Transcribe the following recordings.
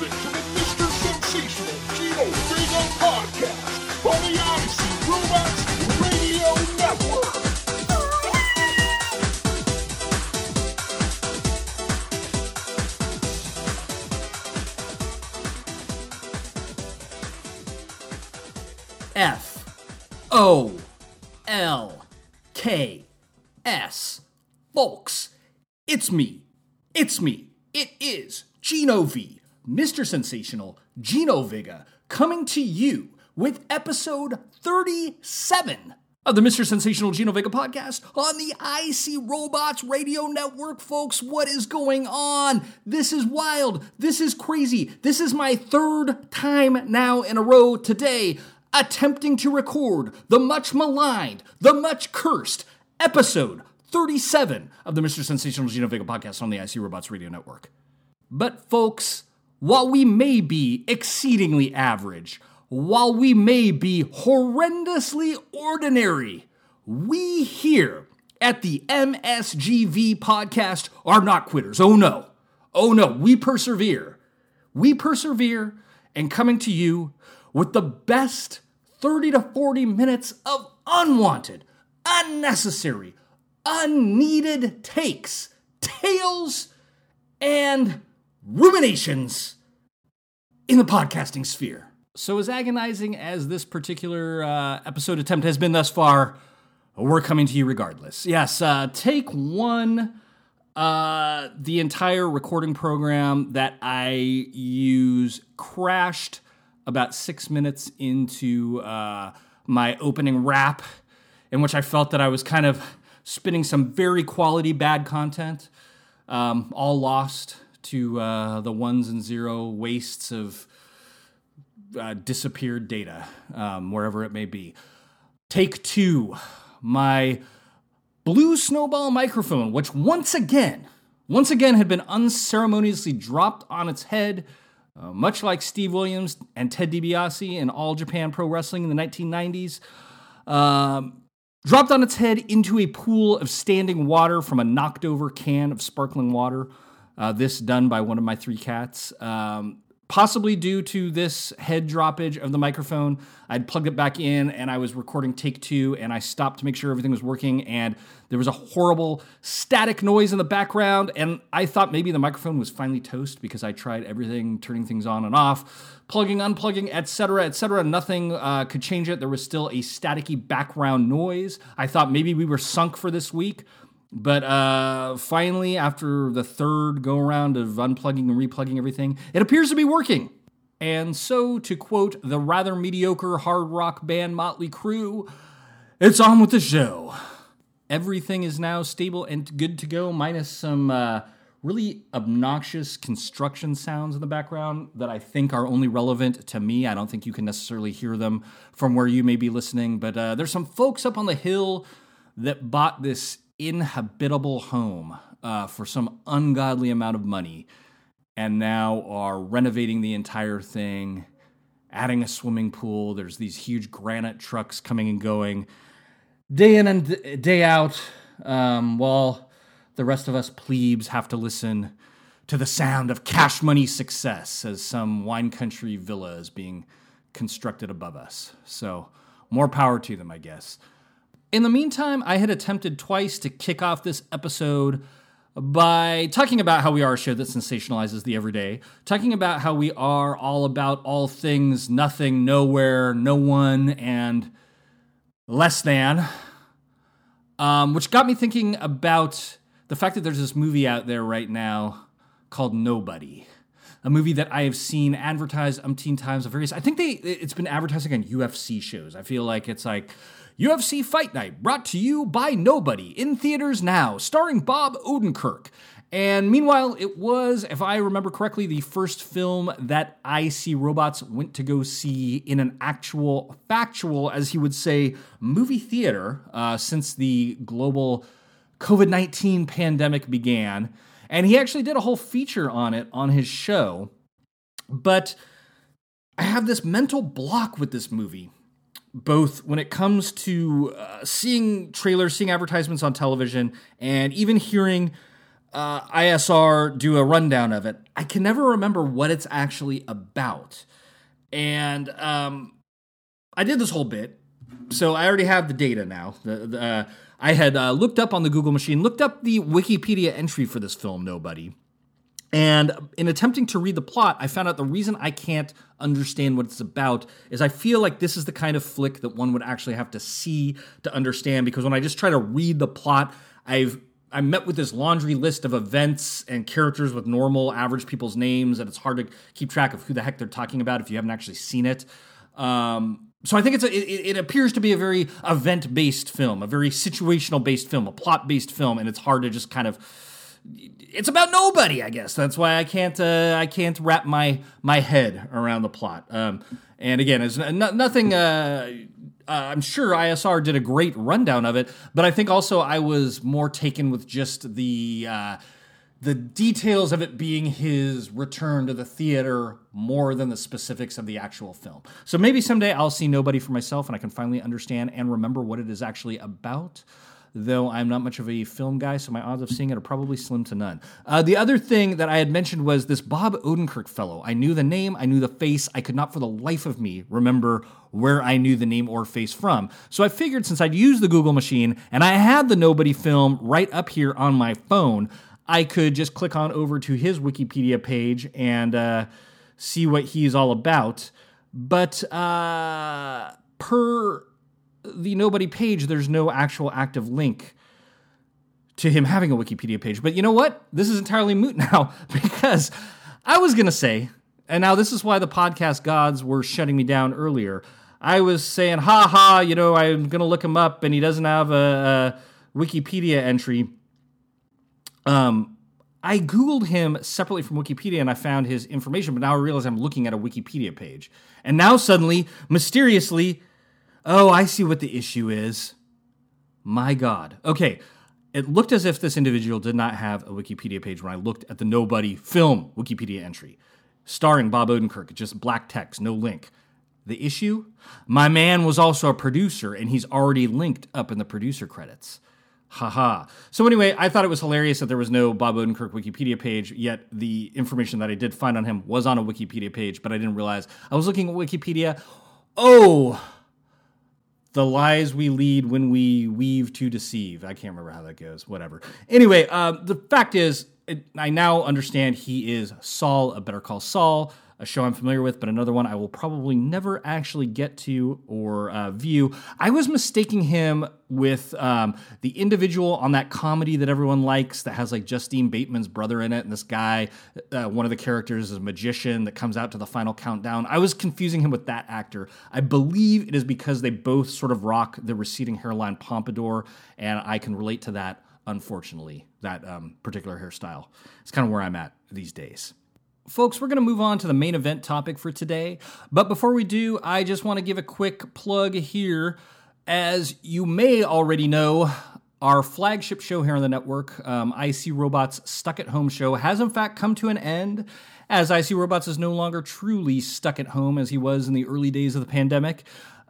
listening to the Mr. Sensational Gino Vega podcast on the Odyssey Robots Radio Network. F O L K S. Folks, it's me. It's me. It is Gino V, Mr. Sensational Gino Vega, coming to you with episode 37 of the Mr. Sensational Gino Vega podcast on the IC Robots Radio Network, folks. What is going on? This is wild. This is crazy. This is my third time now in a row today attempting to record the much maligned, the much cursed episode 37 of the Mr. Sensational Gino Vega podcast on the IC Robots Radio Network. But, folks, while we may be exceedingly average, while we may be horrendously ordinary, we here at the MSGV podcast are not quitters. Oh no. Oh no. We persevere. We persevere and coming to you with the best 30 to 40 minutes of unwanted, unnecessary, unneeded takes, tales, and ruminations in the podcasting sphere. So, as agonizing as this particular uh, episode attempt has been thus far, we're coming to you regardless. Yes, uh, take one. Uh, the entire recording program that I use crashed about six minutes into uh, my opening rap, in which I felt that I was kind of spinning some very quality bad content, um, all lost to uh, the ones and zero wastes of uh, disappeared data, um, wherever it may be. Take two, my blue snowball microphone, which once again, once again had been unceremoniously dropped on its head uh, much like Steve Williams and Ted DiBiase in All Japan Pro Wrestling in the 1990s, um, dropped on its head into a pool of standing water from a knocked over can of sparkling water. Uh, this done by one of my three cats. Um, possibly due to this head droppage of the microphone. I'd plugged it back in and I was recording take two and I stopped to make sure everything was working and there was a horrible static noise in the background and I thought maybe the microphone was finally toast because I tried everything, turning things on and off, plugging, unplugging, etc., etc. Nothing uh, could change it. There was still a staticky background noise. I thought maybe we were sunk for this week. But uh, finally, after the third go around of unplugging and replugging everything, it appears to be working. And so, to quote the rather mediocre hard rock band Motley Crue, it's on with the show. Everything is now stable and good to go, minus some uh, really obnoxious construction sounds in the background that I think are only relevant to me. I don't think you can necessarily hear them from where you may be listening, but uh, there's some folks up on the hill that bought this inhabitable home uh, for some ungodly amount of money and now are renovating the entire thing, adding a swimming pool. There's these huge granite trucks coming and going day in and day out, um, while the rest of us plebes have to listen to the sound of cash money success as some wine country villa is being constructed above us. So, more power to them, I guess. In the meantime, I had attempted twice to kick off this episode by talking about how we are a show that sensationalizes the everyday, talking about how we are all about all things, nothing, nowhere, no one, and less than. Um, which got me thinking about the fact that there's this movie out there right now called Nobody. A movie that I have seen advertised umpteen times of various. I think they it's been advertising on UFC shows. I feel like it's like UFC Fight Night, brought to you by Nobody, in theaters now, starring Bob Odenkirk. And meanwhile, it was, if I remember correctly, the first film that I See Robots went to go see in an actual, factual, as he would say, movie theater uh, since the global COVID 19 pandemic began. And he actually did a whole feature on it on his show. But I have this mental block with this movie both when it comes to uh, seeing trailers, seeing advertisements on television, and even hearing uh, ISR do a rundown of it, I can never remember what it's actually about. And um, I did this whole bit, so I already have the data now. The, the, uh, I had uh, looked up on the Google machine, looked up the Wikipedia entry for this film, Nobody. And in attempting to read the plot, I found out the reason I can't understand what it's about is I feel like this is the kind of flick that one would actually have to see to understand because when I just try to read the plot, I've I'm met with this laundry list of events and characters with normal average people's names, and it's hard to keep track of who the heck they're talking about if you haven't actually seen it. Um, so I think it's a, it, it appears to be a very event based film, a very situational based film, a plot based film, and it's hard to just kind of it's about nobody, I guess. That's why I can't uh, I can't wrap my my head around the plot. Um, and again, it's nothing. Uh, uh, I'm sure ISR did a great rundown of it, but I think also I was more taken with just the uh, the details of it being his return to the theater more than the specifics of the actual film. So maybe someday I'll see Nobody for myself and I can finally understand and remember what it is actually about though I'm not much of a film guy, so my odds of seeing it are probably slim to none. Uh, the other thing that I had mentioned was this Bob Odenkirk fellow. I knew the name, I knew the face. I could not for the life of me remember where I knew the name or face from. So I figured since I'd used the Google machine and I had the Nobody film right up here on my phone, I could just click on over to his Wikipedia page and uh, see what he's all about. But uh, per the Nobody page, there's no actual active link to him having a Wikipedia page. But you know what? This is entirely moot now because I was going to say, and now this is why the podcast gods were shutting me down earlier. I was saying, ha ha, you know, I'm going to look him up and he doesn't have a, a Wikipedia entry. Um, I Googled him separately from Wikipedia and I found his information, but now I realize I'm looking at a Wikipedia page. And now suddenly, mysteriously, Oh, I see what the issue is. My God. Okay, it looked as if this individual did not have a Wikipedia page when I looked at the Nobody film Wikipedia entry, starring Bob Odenkirk, just black text, no link. The issue? My man was also a producer, and he's already linked up in the producer credits. Haha. So anyway, I thought it was hilarious that there was no Bob Odenkirk Wikipedia page, yet the information that I did find on him was on a Wikipedia page, but I didn't realize I was looking at Wikipedia. Oh, the lies we lead when we weave to deceive. I can't remember how that goes. Whatever. Anyway, uh, the fact is, it, I now understand he is Saul, a Better Call Saul a show I'm familiar with, but another one I will probably never actually get to or uh, view. I was mistaking him with um, the individual on that comedy that everyone likes that has like Justine Bateman's brother in it, and this guy, uh, one of the characters is a magician that comes out to the final countdown. I was confusing him with that actor. I believe it is because they both sort of rock the receding hairline pompadour, and I can relate to that. Unfortunately, that um, particular hairstyle. It's kind of where I'm at these days. Folks, we're going to move on to the main event topic for today. But before we do, I just want to give a quick plug here. As you may already know, our flagship show here on the network, um, IC Robots Stuck at Home show, has in fact come to an end, as IC Robots is no longer truly stuck at home as he was in the early days of the pandemic.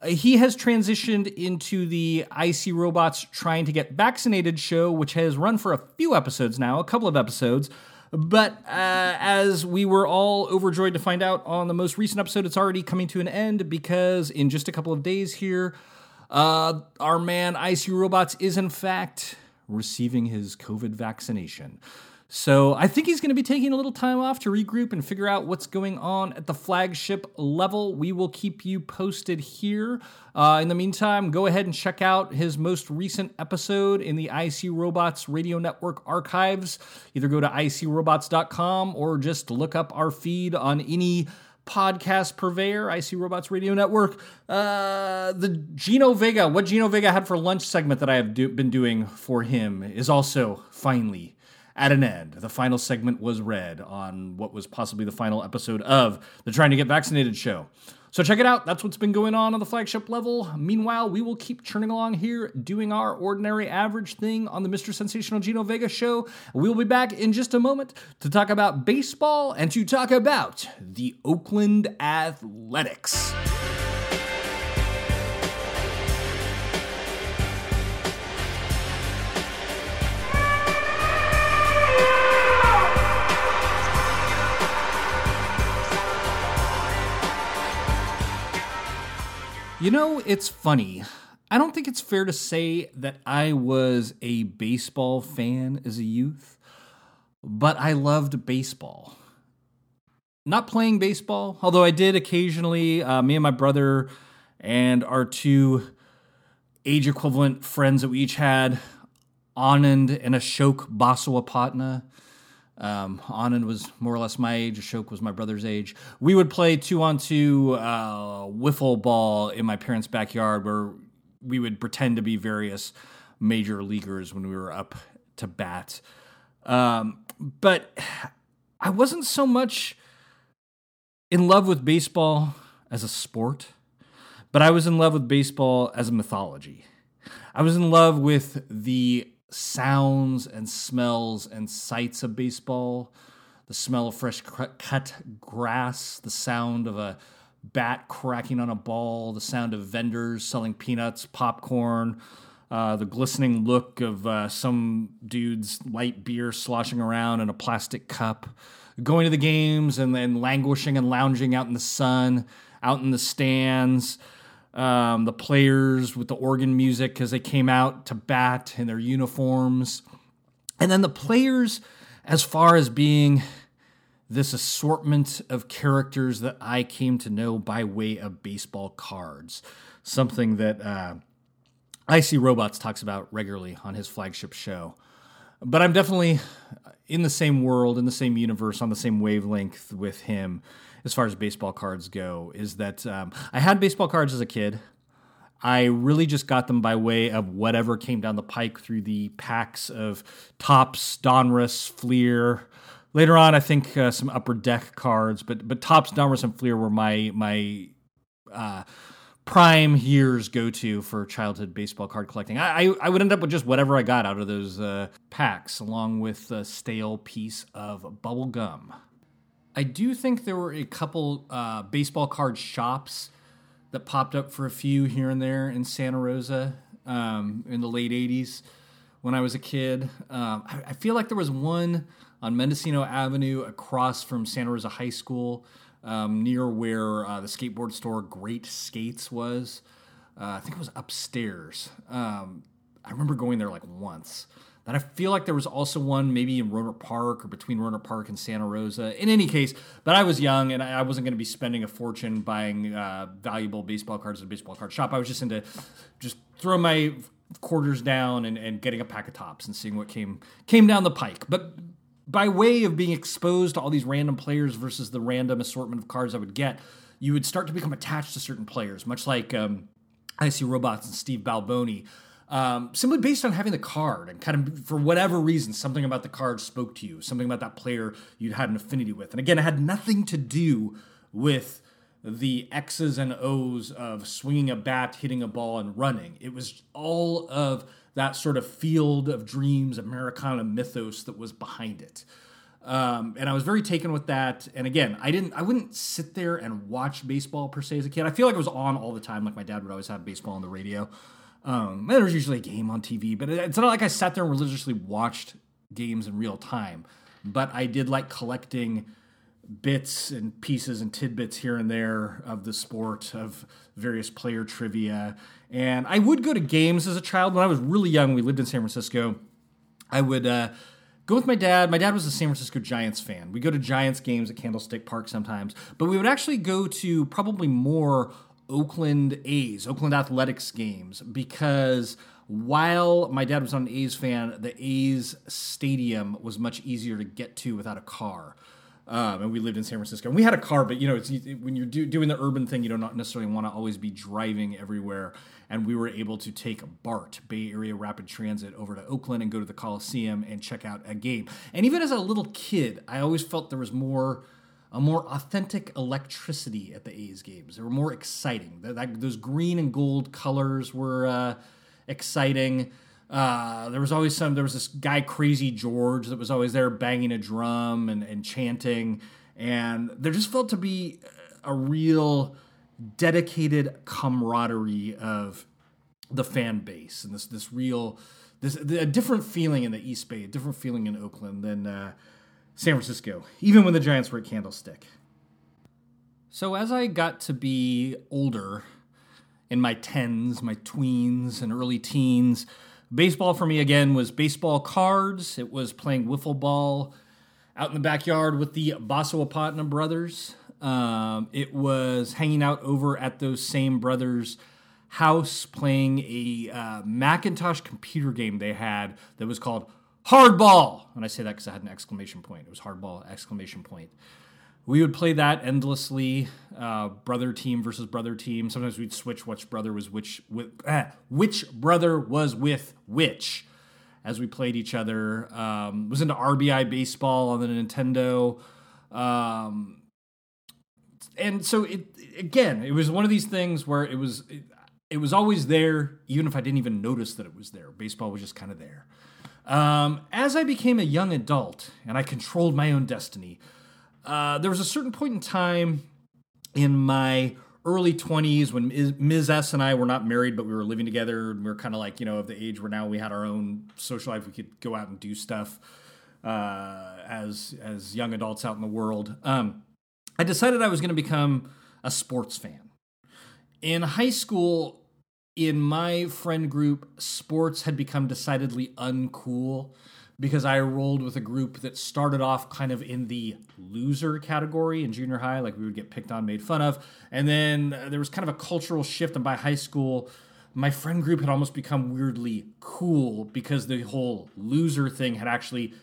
He has transitioned into the IC Robots Trying to Get Vaccinated show, which has run for a few episodes now, a couple of episodes. But uh, as we were all overjoyed to find out on the most recent episode, it's already coming to an end because in just a couple of days here, uh, our man IC Robots is in fact receiving his COVID vaccination. So I think he's going to be taking a little time off to regroup and figure out what's going on at the flagship level. We will keep you posted here. Uh, in the meantime, go ahead and check out his most recent episode in the IC Robots Radio Network archives. Either go to icrobots.com or just look up our feed on any podcast purveyor, IC Robots Radio Network. Uh, the Gino Vega, what Gino Vega had for lunch segment that I have do- been doing for him is also finally at an end. The final segment was read on what was possibly the final episode of the Trying to Get Vaccinated show. So check it out. That's what's been going on on the flagship level. Meanwhile, we will keep churning along here, doing our ordinary average thing on the Mr. Sensational Gino Vega show. We'll be back in just a moment to talk about baseball and to talk about the Oakland Athletics. You know, it's funny. I don't think it's fair to say that I was a baseball fan as a youth, but I loved baseball. Not playing baseball, although I did occasionally. Uh, me and my brother and our two age equivalent friends that we each had, Anand and Ashok Basawapatna. Um, Anand was more or less my age. Ashok was my brother's age. We would play two on two uh, wiffle ball in my parents' backyard, where we would pretend to be various major leaguers when we were up to bat. Um, but I wasn't so much in love with baseball as a sport, but I was in love with baseball as a mythology. I was in love with the sounds and smells and sights of baseball the smell of fresh cut grass, the sound of a bat cracking on a ball, the sound of vendors selling peanuts, popcorn, uh, the glistening look of uh, some dude's light beer sloshing around in a plastic cup, going to the games and then languishing and lounging out in the sun, out in the stands. Um, the players with the organ music because they came out to bat in their uniforms. And then the players, as far as being this assortment of characters that I came to know by way of baseball cards. Something that uh, IC Robots talks about regularly on his flagship show. But I'm definitely in the same world, in the same universe, on the same wavelength with him as far as baseball cards go. Is that um, I had baseball cards as a kid. I really just got them by way of whatever came down the pike through the packs of Topps, Donruss, Fleer, Later on, I think uh, some upper deck cards, but but Topps, Donruss, and Fleer were my my uh, prime years go to for childhood baseball card collecting. I, I, I would end up with just whatever I got out of those uh, packs, along with a stale piece of bubble gum. I do think there were a couple uh, baseball card shops that popped up for a few here and there in Santa Rosa um, in the late '80s when I was a kid. Um, I, I feel like there was one on Mendocino Avenue across from Santa Rosa High School, um, near where uh, the skateboard store Great Skates was. Uh, I think it was upstairs. Um, I remember going there like once. Then I feel like there was also one maybe in Rohnert Park or between Rohnert Park and Santa Rosa. In any case, but I was young and I wasn't going to be spending a fortune buying uh, valuable baseball cards at a baseball card shop. I was just into just throwing my quarters down and, and getting a pack of Topps and seeing what came came down the pike. But by way of being exposed to all these random players versus the random assortment of cards I would get, you would start to become attached to certain players, much like um, see Robots and Steve Balboni. Um, simply based on having the card and kind of for whatever reason, something about the card spoke to you, something about that player you'd had an affinity with. And again, it had nothing to do with the X's and O's of swinging a bat, hitting a ball, and running. It was all of that sort of field of dreams, Americana mythos that was behind it. Um, and I was very taken with that. And again, I didn't, I wouldn't sit there and watch baseball per se as a kid. I feel like it was on all the time. Like my dad would always have baseball on the radio. Um, there was usually a game on TV, but it's not like I sat there and religiously watched games in real time. But I did like collecting bits and pieces and tidbits here and there of the sport of various player trivia. And I would go to games as a child when I was really young. We lived in San Francisco. I would uh, go with my dad. My dad was a San Francisco Giants fan. We go to Giants games at Candlestick Park sometimes, but we would actually go to probably more Oakland A's, Oakland Athletics games because while my dad was not an A's fan, the A's stadium was much easier to get to without a car. Um, and we lived in San Francisco. And we had a car, but you know, it's when you're do, doing the urban thing, you don't necessarily want to always be driving everywhere. And we were able to take BART, Bay Area Rapid Transit, over to Oakland and go to the Coliseum and check out a game. And even as a little kid, I always felt there was more a more authentic electricity at the A's games. They were more exciting. That, that, those green and gold colors were uh, exciting. Uh, there was always some. There was this guy, Crazy George, that was always there banging a drum and, and chanting, and there just felt to be a real dedicated camaraderie of the fan base and this this real this a different feeling in the East Bay, a different feeling in Oakland than uh, San Francisco, even when the Giants were at Candlestick. So as I got to be older in my tens, my tweens, and early teens. Baseball for me again was baseball cards. It was playing wiffle ball out in the backyard with the Basawapatna brothers. Um, it was hanging out over at those same brothers' house playing a uh, Macintosh computer game they had that was called Hardball. And I say that because I had an exclamation point. It was Hardball, exclamation point. We would play that endlessly, uh, brother team versus brother team. Sometimes we'd switch which brother was which with eh, which brother was with which as we played each other. Um, was into RBI baseball on the Nintendo. Um, and so it again, it was one of these things where it was it, it was always there, even if I didn't even notice that it was there. Baseball was just kind of there. Um, as I became a young adult and I controlled my own destiny, uh, there was a certain point in time in my early 20s when Ms. S and I were not married, but we were living together. And we were kind of like, you know, of the age where now we had our own social life. We could go out and do stuff uh, as, as young adults out in the world. Um, I decided I was going to become a sports fan. In high school, in my friend group, sports had become decidedly uncool because I rolled with a group that started off kind of in the loser category in junior high, like we would get picked on, made fun of. And then uh, there was kind of a cultural shift. And by high school, my friend group had almost become weirdly cool because the whole loser thing had actually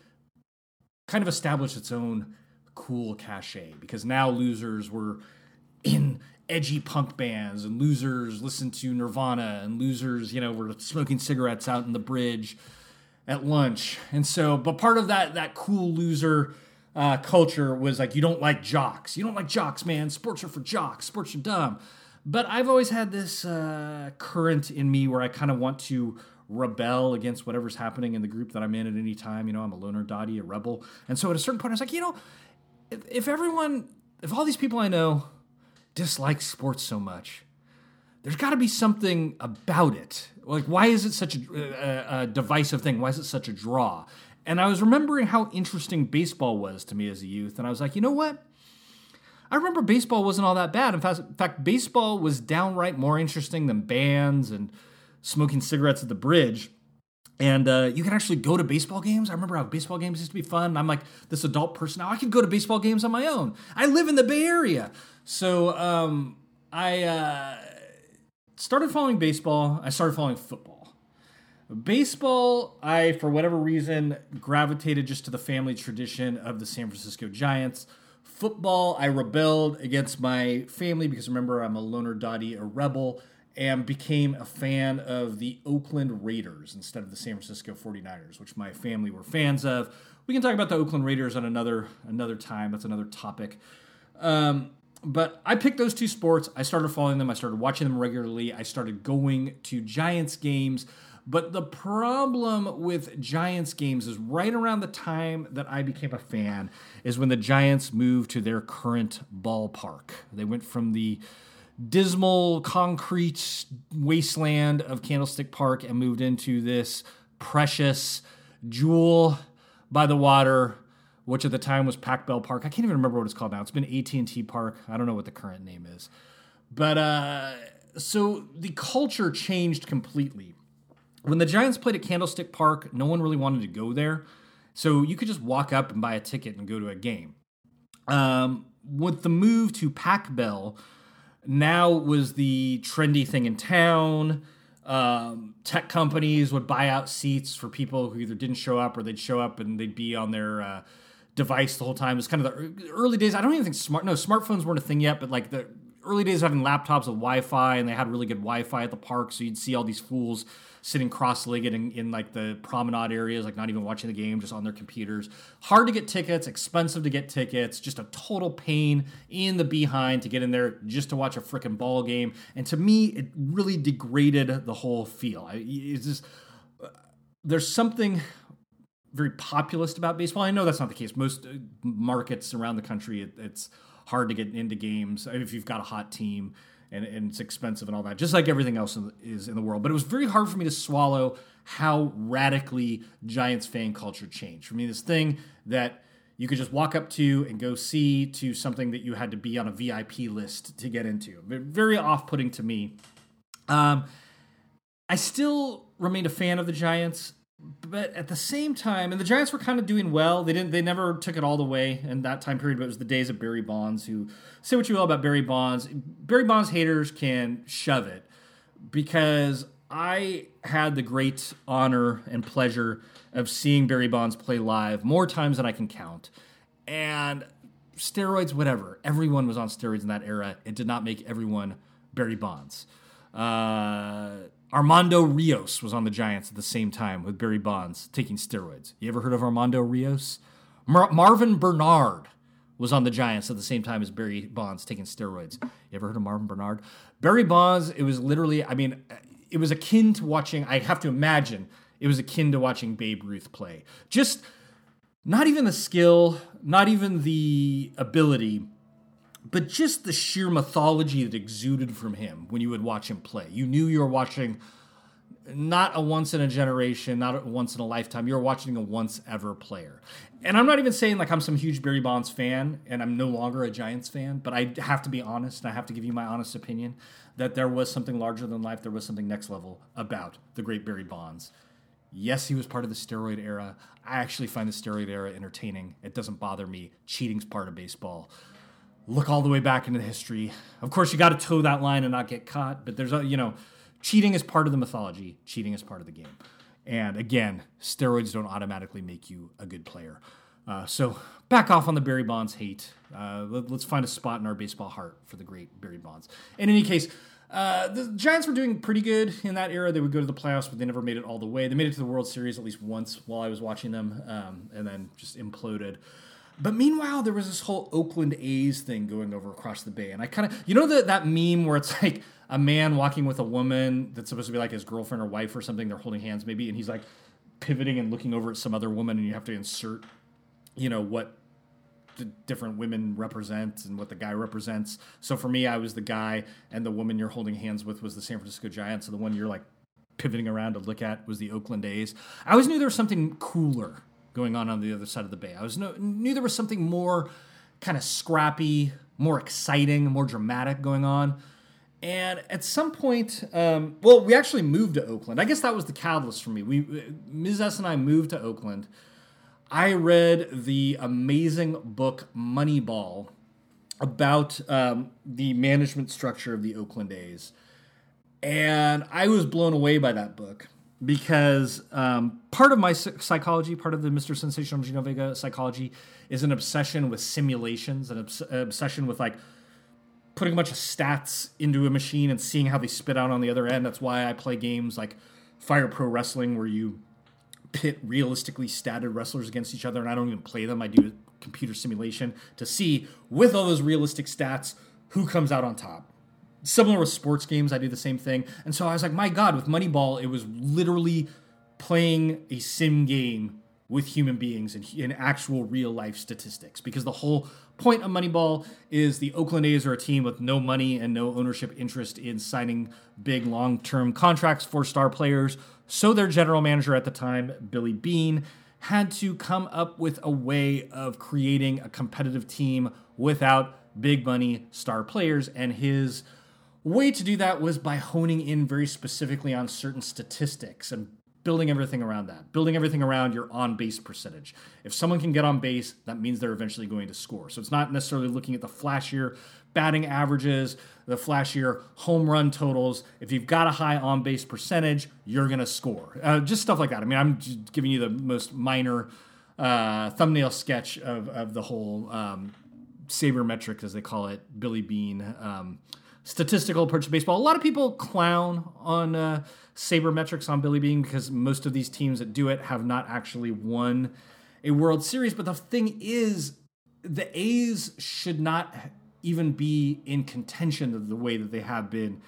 kind of established its own cool cachet because now losers were in edgy punk bands and losers listened to Nirvana and losers, you know, were smoking cigarettes out in the bridge at lunch. And so, but part of that that cool loser uh, culture was like you don't like jocks. You don't like jocks, man. Sports are for jocks. Sports are dumb. But I've always had this uh, current in me where I kind of want to rebel against whatever's happening in the group that I'm in at any time. You know, I'm a loner Dottie, a rebel. And so at a certain point, I was like, you know, if, if everyone, if all these people I know dislike sports so much, there's got to be something about it. Like, why is it such a, a, a, divisive thing? Why is it such a draw? And I was remembering how interesting baseball was to me as a youth. And I was like, you know what? I remember baseball wasn't all that bad. In fact, in fact baseball was downright more interesting than bands and smoking cigarettes at the bridge. And uh, you can actually go to baseball games. I remember how baseball games used to be fun. I'm like this adult person now. I can go to baseball games on my own. I live in the Bay Area, so um, I uh, started following baseball. I started following football. Baseball, I for whatever reason gravitated just to the family tradition of the San Francisco Giants. Football, I rebelled against my family because remember I'm a loner Dottie, a rebel and became a fan of the Oakland Raiders instead of the San Francisco 49ers, which my family were fans of. We can talk about the Oakland Raiders on another another time. That's another topic. Um, but I picked those two sports. I started following them. I started watching them regularly. I started going to Giants games. But the problem with Giants games is right around the time that I became a fan is when the Giants moved to their current ballpark. They went from the dismal concrete wasteland of Candlestick Park and moved into this precious jewel by the water, which at the time was Pac Bell Park. I can't even remember what it's called now. It's been AT and T Park. I don't know what the current name is, but uh, so the culture changed completely. When the Giants played at Candlestick Park, no one really wanted to go there, so you could just walk up and buy a ticket and go to a game. Um, with the move to Pac Bell, now was the trendy thing in town. Um, tech companies would buy out seats for people who either didn't show up or they'd show up and they'd be on their uh, device the whole time. It was kind of the early days. I don't even think smart. No, smartphones weren't a thing yet, but like the early days of having laptops with Wi-Fi, and they had really good Wi-Fi at the park, so you'd see all these fools sitting cross-legged in, in, like the promenade areas, like not even watching the game, just on their computers. Hard to get tickets, expensive to get tickets, just a total pain in the behind to get in there just to watch a freaking ball game. And to me, it really degraded the whole feel. It's just uh, there's something very populist about baseball. I know that's not the case. Most uh, markets around the country, it, it's hard to get into games if you've got a hot team and, and it's expensive and all that, just like everything else in the, is in the world. But it was very hard for me to swallow how radically Giants fan culture changed. For me, this thing that you could just walk up to and go see to something that you had to be on a VIP list to get into. Very off putting to me. Um, I still remained a fan of the Giants, but at the same time, and the Giants were kind of doing well. They didn't. They never took it all the way in that time period. But it was the days of Barry Bonds. Who say what you will about Barry Bonds, Barry Bonds haters can shove it because I had the great honor and pleasure of seeing Barry Bonds play live more times than I can count, and steroids, whatever. Everyone was on steroids in that era. It did not make everyone Barry Bonds. Uh, Armando Rios was on the Giants at the same time with Barry Bonds taking steroids. You ever heard of Armando Rios? Mar- Marvin Benard was on the Giants at the same time as Barry Bonds taking steroids. You ever heard of Marvin Benard? Barry Bonds, it was literally, I mean, it was akin to watching, I have to imagine, it was akin to watching Babe Ruth play. Just not even the skill, not even the ability, but just the sheer mythology that exuded from him when you would watch him play. You knew you were watching not a once in a generation, not a once in a lifetime. You're watching a once ever player. And I'm not even saying like I'm some huge Barry Bonds fan and I'm no longer a Giants fan, but I have to be honest and I have to give you my honest opinion that there was something larger than life, there was something next level about the great Barry Bonds. Yes, he was part of the steroid era. I actually find the steroid era entertaining. It doesn't bother me. Cheating's part of baseball look all the way back into the history. Of course, you got to toe that line and not get caught, but there's a, you know, cheating is part of the mythology, cheating is part of the game. And again, steroids don't automatically make you a good player. Uh, so back off on the Barry Bonds hate. Uh, let, us find a spot in our baseball heart for the great Barry Bonds. In any case, uh, the Giants were doing pretty good in that era. They would go to the playoffs, but they never made it all the way. They made it to the World Series at least once while I was watching them, um, and then just imploded. But meanwhile, there was this whole Oakland A's thing going over across the bay. And I kind of, you know, that, that meme where it's like a man walking with a woman that's supposed to be like his girlfriend or wife or something. They're holding hands maybe. And he's like pivoting and looking over at some other woman. And you have to insert, you know, what the different women represent and what the guy represents. So for me, I was the guy, and the woman you're holding hands with was the San Francisco Giants. So the one you're like pivoting around to look at was the Oakland A's. I always knew there was something cooler going on on the other side of the bay. I was no, knew there was something more kind of scrappy, more exciting, more dramatic going on. And at some point, um, well, we actually moved to Oakland. I guess that was the catalyst for me. We, Ms. S and I moved to Oakland. I read the amazing book Moneyball about um, the management structure of the Oakland A's. And I was blown away by that book because um, part of my psychology, part of the Mr. Sensational Gino Vega psychology, is an obsession with simulations, an obs- obsession with like putting a bunch of stats into a machine and seeing how they spit out on the other end. That's why I play games like Fire Pro Wrestling, where you pit realistically statted wrestlers against each other, and I don't even play them. I do computer simulation to see with all those realistic stats who comes out on top similar with sports games, I do the same thing. And so I was like, my God, with Moneyball, it was literally playing a sim game with human beings and in actual real life statistics. Because the whole point of Moneyball is the Oakland A's are a team with no money and no ownership interest in signing big long term contracts for star players. So their general manager at the time, Billy Beane, had to come up with a way of creating a competitive team without big money star players. And his way to do that was by honing in very specifically on certain statistics and building everything around that, building everything around your on base percentage. If someone can get on base, that means they're eventually going to score. So it's not necessarily looking at the flashier batting averages, the flashier home run totals. If you've got a high on base percentage, you're going to score. Uh, just stuff like that. I mean, I'm giving you the most minor uh, thumbnail sketch of, of the whole um, sabermetric, as they call it, Billy Beane. Um, statistical approach to baseball. A lot of people clown on uh, sabermetrics on Billy Beane because most of these teams that do it have not actually won a World Series. But the thing is, the A's should not even be in contention the way that they have been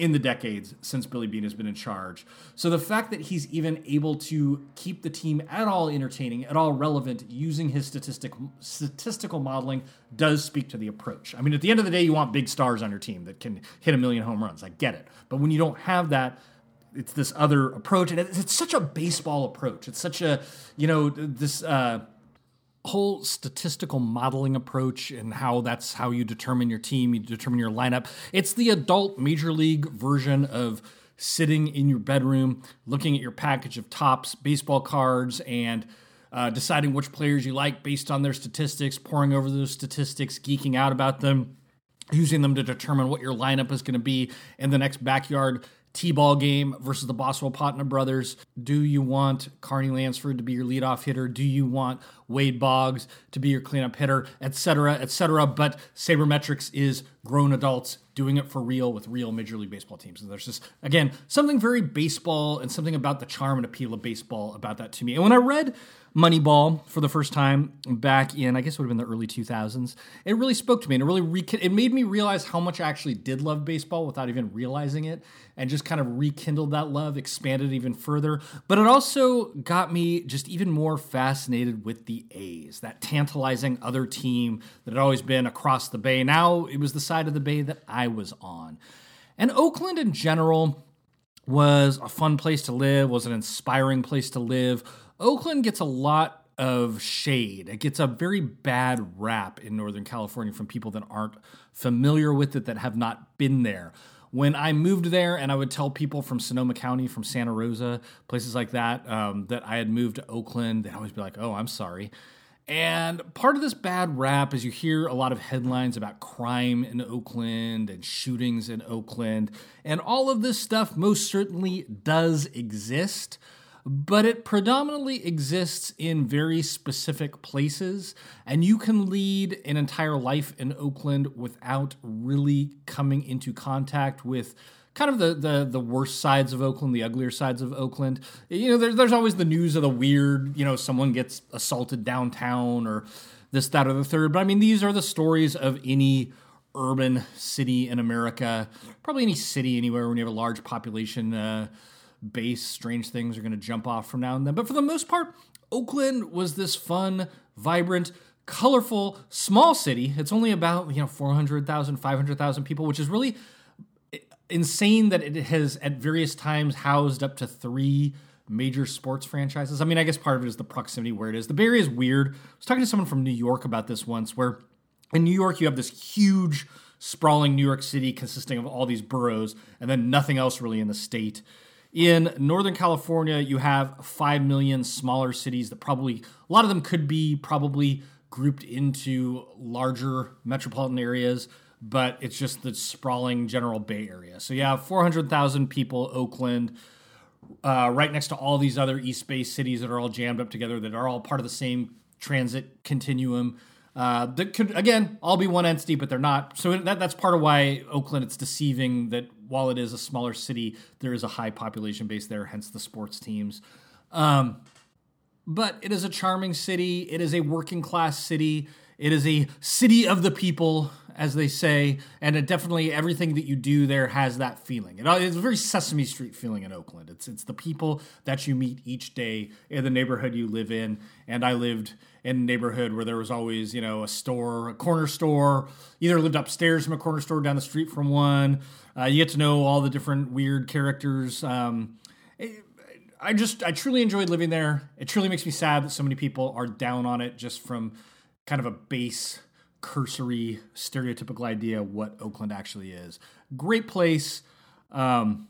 in the decades since Billy Beane has been in charge. So the fact that he's even able to keep the team at all entertaining, at all relevant, using his statistic statistical modeling does speak to the approach. I mean, at the end of the day, you want big stars on your team that can hit a million home runs. I get it, but when you don't have that. It's this other approach, and it's such a baseball approach. It's such a, you know, this uh, whole statistical modeling approach and how that's how you determine your team, you determine your lineup. It's the adult major league version of sitting in your bedroom, looking at your package of Topps, baseball cards and uh, deciding which players you like based on their statistics, poring over those statistics, geeking out about them, using them to determine what your lineup is going to be in the next backyard T-ball game versus the Basawapatna brothers. Do you want Carney Lansford to be your leadoff hitter? Do you want Wade Boggs to be your cleanup hitter, etc., etc.? But Sabermetrics is grown adults doing it for real with real Major League Baseball teams. And there's just again something very baseball and something about the charm and appeal of baseball about that to me. And when I read Moneyball for the first time back in, I guess it would have been the early 2000s. It really spoke to me and it really re- it made me realize how much I actually did love baseball without even realizing it and just kind of rekindled that love, expanded even further. But it also got me just even more fascinated with the A's, that tantalizing other team that had always been across the bay. Now it was the side of the bay that I was on. And Oakland in general was a fun place to live, was an inspiring place to live Oakland gets a lot of shade. It gets a very bad rap in Northern California from people that aren't familiar with it, that have not been there. When I moved there, and I would tell people from Sonoma County, from Santa Rosa, places like that, um, that I had moved to Oakland, they'd always be like, oh, I'm sorry. And part of this bad rap is you hear a lot of headlines about crime in Oakland and shootings in Oakland. And all of this stuff most certainly does exist but it predominantly exists in very specific places. And you can lead an entire life in Oakland without really coming into contact with kind of the, the the worst sides of Oakland, the uglier sides of Oakland. You know, there's there's always the news of the weird, you know, someone gets assaulted downtown or this, that, or the third. But I mean, these are the stories of any urban city in America, probably any city anywhere when you have a large population. Uh, base strange things are going to jump off from now and then. But for the most part, Oakland was this fun, vibrant, colorful, small city. It's only about, you know, 400,000, 500,000 people, which is really insane that it has at various times housed up to three major sports franchises. I mean, I guess part of it is the proximity where it is. The Bay Area is weird. I was talking to someone from New York about this once, where in New York you have this huge, sprawling New York City consisting of all these boroughs and then nothing else really in the state. In Northern California, you have 5 million smaller cities that probably, a lot of them could be probably grouped into larger metropolitan areas, but it's just the sprawling general Bay Area. So you have 400,000 people, Oakland, uh, right next to all these other East Bay cities that are all jammed up together, that are all part of the same transit continuum. Uh, that could again all be one entity, but they're not. So that, that's part of why Oakland it's deceiving that while it is a smaller city, there is a high population base there, hence the sports teams. Um, but it is a charming city. It is a working class city. It is a city of the people, as they say, and it definitely everything that you do there has that feeling. It, it's a very Sesame Street feeling in Oakland. It's it's the people that you meet each day in the neighborhood you live in. And I lived in a neighborhood where there was always you know a store, a corner store. Either lived upstairs from a corner store, down the street from one. Uh, you get to know all the different weird characters. Um, I just I truly enjoyed living there. It truly makes me sad that so many people are down on it just from kind of a base cursory stereotypical idea what Oakland actually is. Great place. Um,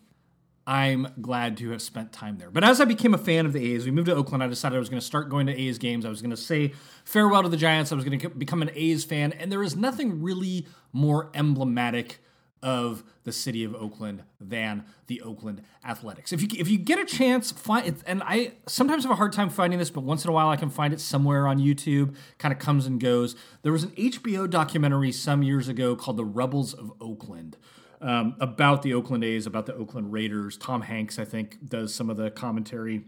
I'm glad to have spent time there. But as I became a fan of the A's, we moved to Oakland. I decided I was going to start going to A's games. I was going to say farewell to the Giants. I was going to become an A's fan. And there is nothing really more emblematic of the city of Oakland than the Oakland Athletics. If you if you get a chance, find and I sometimes have a hard time finding this, but once in a while I can find it somewhere on YouTube. Kind of comes and goes. There was an HBO documentary some years ago called "The Rebels of Oakland." Um, about the Oakland A's, about the Oakland Raiders. Tom Hanks, I think, does some of the commentary.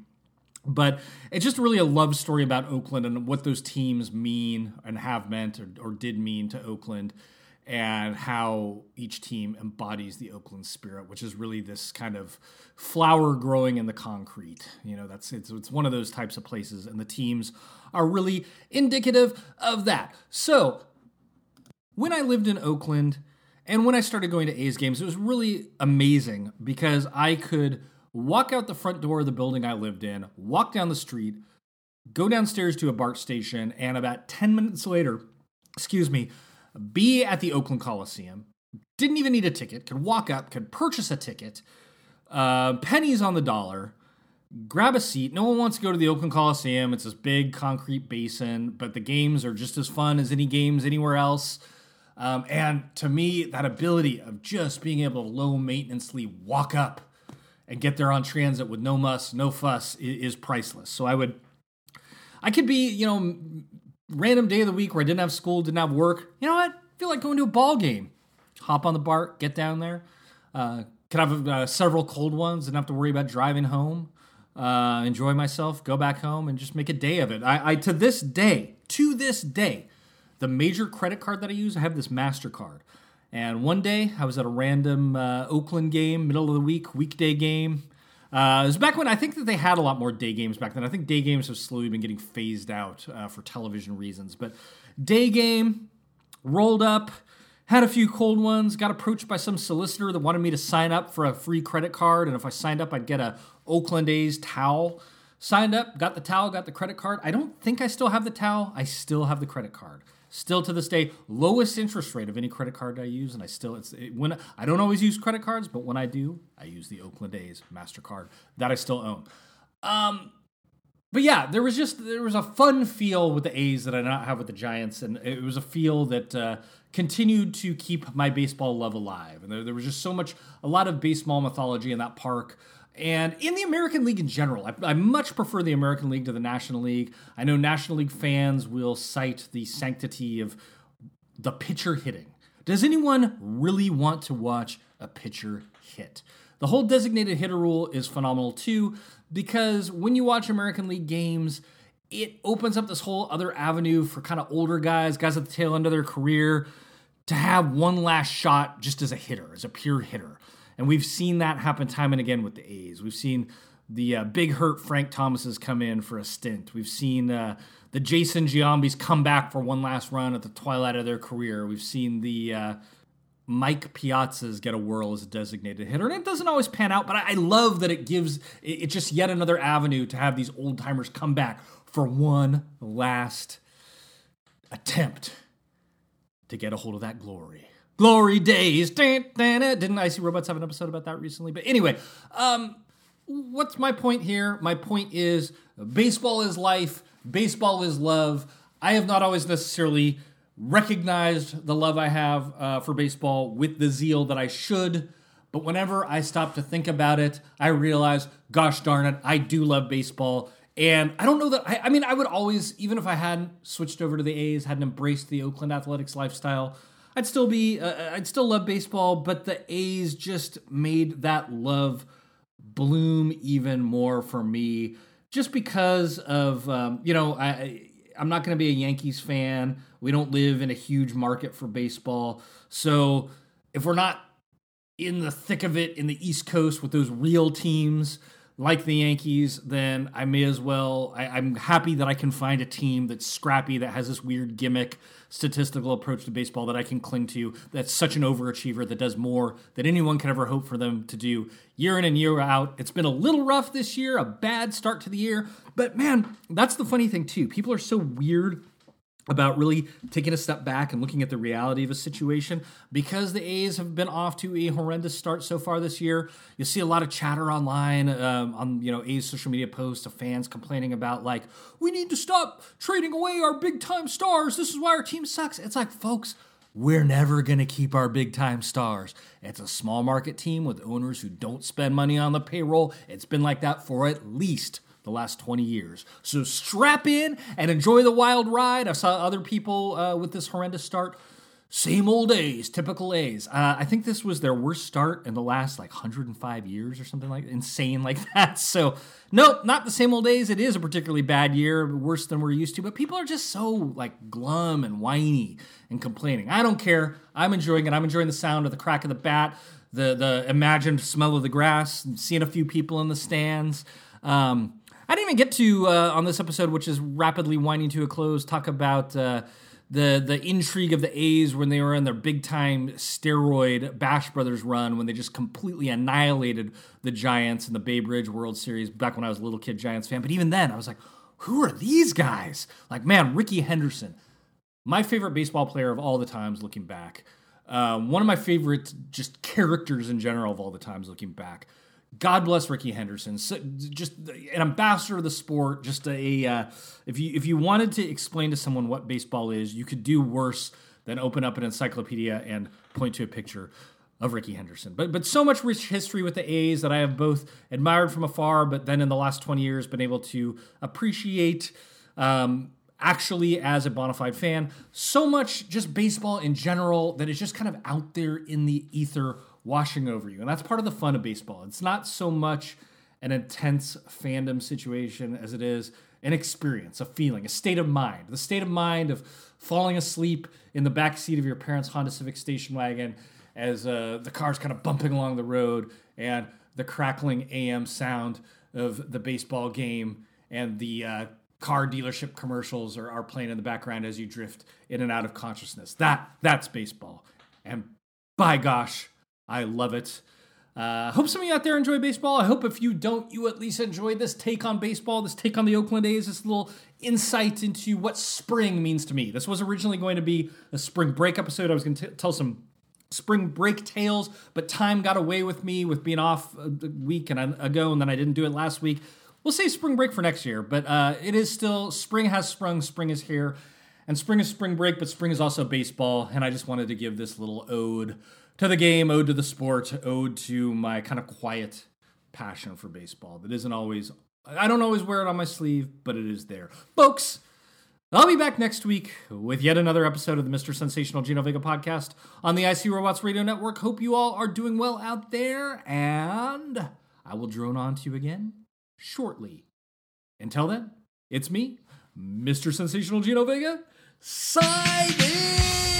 But it's just really a love story about Oakland and what those teams mean and have meant or, or did mean to Oakland and how each team embodies the Oakland spirit, which is really this kind of flower growing in the concrete. You know, that's it's it's one of those types of places, and the teams are really indicative of that. So, when I lived in Oakland, and when I started going to A's games, it was really amazing because I could walk out the front door of the building I lived in, walk down the street, go downstairs to a BART station, and about 10 minutes later, excuse me, be at the Oakland Coliseum. Didn't even need a ticket, could walk up, could purchase a ticket, uh, pennies on the dollar, grab a seat. No one wants to go to the Oakland Coliseum. It's this big concrete basin, but the games are just as fun as any games anywhere else. Um, and to me, that ability of just being able to low maintenancely walk up and get there on transit with no muss, no fuss is, is priceless. So I would, I could be, you know, random day of the week where I didn't have school, didn't have work. You know what? I feel like going to a ball game. Hop on the BART, get down there. Uh, could have uh, several cold ones, didn't have to worry about driving home. Uh, enjoy myself, go back home, and just make a day of it. I, I to this day, to this day, the major credit card that I use, I have this Mastercard. And one day, I was at a random uh, Oakland game, middle of the week, weekday game. Uh, it was back when I think that they had a lot more day games back then. I think day games have slowly been getting phased out uh, for television reasons. But day game, rolled up, had a few cold ones, got approached by some solicitor that wanted me to sign up for a free credit card. And if I signed up, I'd get a Oakland A's towel. Signed up, got the towel, got the credit card. I don't think I still have the towel. I still have the credit card. Still to this day, lowest interest rate of any credit card I use, and I still it's it, when I don't always use credit cards, but when I do, I use the Oakland A's Mastercard that I still own. Um, but yeah, there was just there was a fun feel with the A's that I not have with the Giants, and it was a feel that uh, continued to keep my baseball love alive. And there, there was just so much, a lot of baseball mythology in that park. And in the American League in general, I, I, much prefer the American League to the National League. I know National League fans will cite the sanctity of the pitcher hitting. Does anyone really want to watch a pitcher hit? The whole designated hitter rule is phenomenal too, because when you watch American League games, it opens up this whole other avenue for kind of older guys, guys at the tail end of their career, to have one last shot just as a hitter, as a pure hitter. And we've seen that happen time and again with the A's. We've seen the uh, big hurt Frank Thomases come in for a stint. We've seen uh, the Jason Giambis come back for one last run at the twilight of their career. We've seen the uh, Mike Piazza's get a whirl as a designated hitter. And it doesn't always pan out, but I, I love that it gives it, it's just yet another avenue to have these old timers come back for one last attempt to get a hold of that glory glory days. Didn't IC Robots have an episode about that recently? But anyway, um, what's my point here? My point is baseball is life, baseball is love. I have not always necessarily recognized the love I have uh, for baseball with the zeal that I should. But whenever I stop to think about it, I realize, gosh darn it, I do love baseball. And I don't know that, I, I mean, I would always, even if I hadn't switched over to the A's, hadn't embraced the Oakland Athletics lifestyle, I'd still be, uh, uh, I'd still love baseball, but the A's just made that love bloom even more for me, just because of, um, you know, I, I'm not going to be a Yankees fan. We don't live in a huge market for baseball, so if we're not in the thick of it in the East Coast with those real teams like the Yankees, then I may as well. I, am happy that I can find a team that's scrappy, that has this weird gimmick, statistical approach to baseball that I can cling to, that's such an overachiever that does more than anyone could ever hope for them to do year in and year out. It's been a little rough this year, a bad start to the year, but man, that's the funny thing too. People are so weird about really taking a step back and looking at the reality of a situation because the A's have been off to a horrendous start so far this year. You see a lot of chatter online um, on you know A's social media posts of fans complaining about like we need to stop trading away our big time stars. This is why our team sucks. It's like folks. We're never going to keep our big time stars. It's a small market team with owners who don't spend money on the payroll. It's been like that for at least the last 20 years. So strap in and enjoy the wild ride. I saw other people uh, with this horrendous start. Same old A's, typical A's. Uh, I think this was their worst start in the last like 105 years or something like insane like that. So, nope, not the same old A's. It is a particularly bad year, worse than we're used to. But people are just so like glum and whiny and complaining. I don't care. I'm enjoying it. I'm enjoying the sound of the crack of the bat, the the imagined smell of the grass, seeing a few people in the stands. Um, I didn't even get to uh, on this episode, which is rapidly winding to a close, talk about uh, the the intrigue of the A's when they were in their big time steroid Bash Brothers run when they just completely annihilated the Giants in the Bay Bridge World Series back when I was a little kid Giants fan. But even then, I was like, who are these guys? Like, man, Rickey Henderson, my favorite baseball player of all the times looking back. Um, one of my favorite just characters in general of all the times looking back. God bless Rickey Henderson. So, just an ambassador of the sport. Just a uh, if you if you wanted to explain to someone what baseball is, you could do worse than open up an encyclopedia and point to a picture of Rickey Henderson. But but so much rich history with the A's that I have both admired from afar, but then in the last twenty years been able to appreciate. Um, actually as a bona fide fan. So much just baseball in general that is just kind of out there in the ether washing over you. And that's part of the fun of baseball. It's not so much an intense fandom situation as it is an experience, a feeling, a state of mind. The state of mind of falling asleep in the back seat of your parents' Honda Civic station wagon as uh, the car's kind of bumping along the road and the crackling AM sound of the baseball game and the uh, car dealership commercials are, are playing in the background as you drift in and out of consciousness. That that's baseball, and by gosh, I love it. Uh, hope some of you out there enjoy baseball. I hope if you don't, you at least enjoy this take on baseball, this take on the Oakland A's, this little insight into what spring means to me. This was originally going to be a spring break episode. I was going to tell some spring break tales, but time got away with me with being off a week and a, ago, and then I didn't do it last week. We'll say spring break for next year, but uh, it is still spring has sprung, spring is here, and spring is spring break, but spring is also baseball, and I just wanted to give this little ode to the game, ode to the sport, ode to my kind of quiet passion for baseball that isn't always, I don't always wear it on my sleeve, but it is there. Folks, I'll be back next week with yet another episode of the Mr. Sensational Gino Vega podcast on the IC Robots Radio Network. Hope you all are doing well out there, and I will drone on to you again shortly. Until then, it's me, Mr. Sensational Gino Vega, signing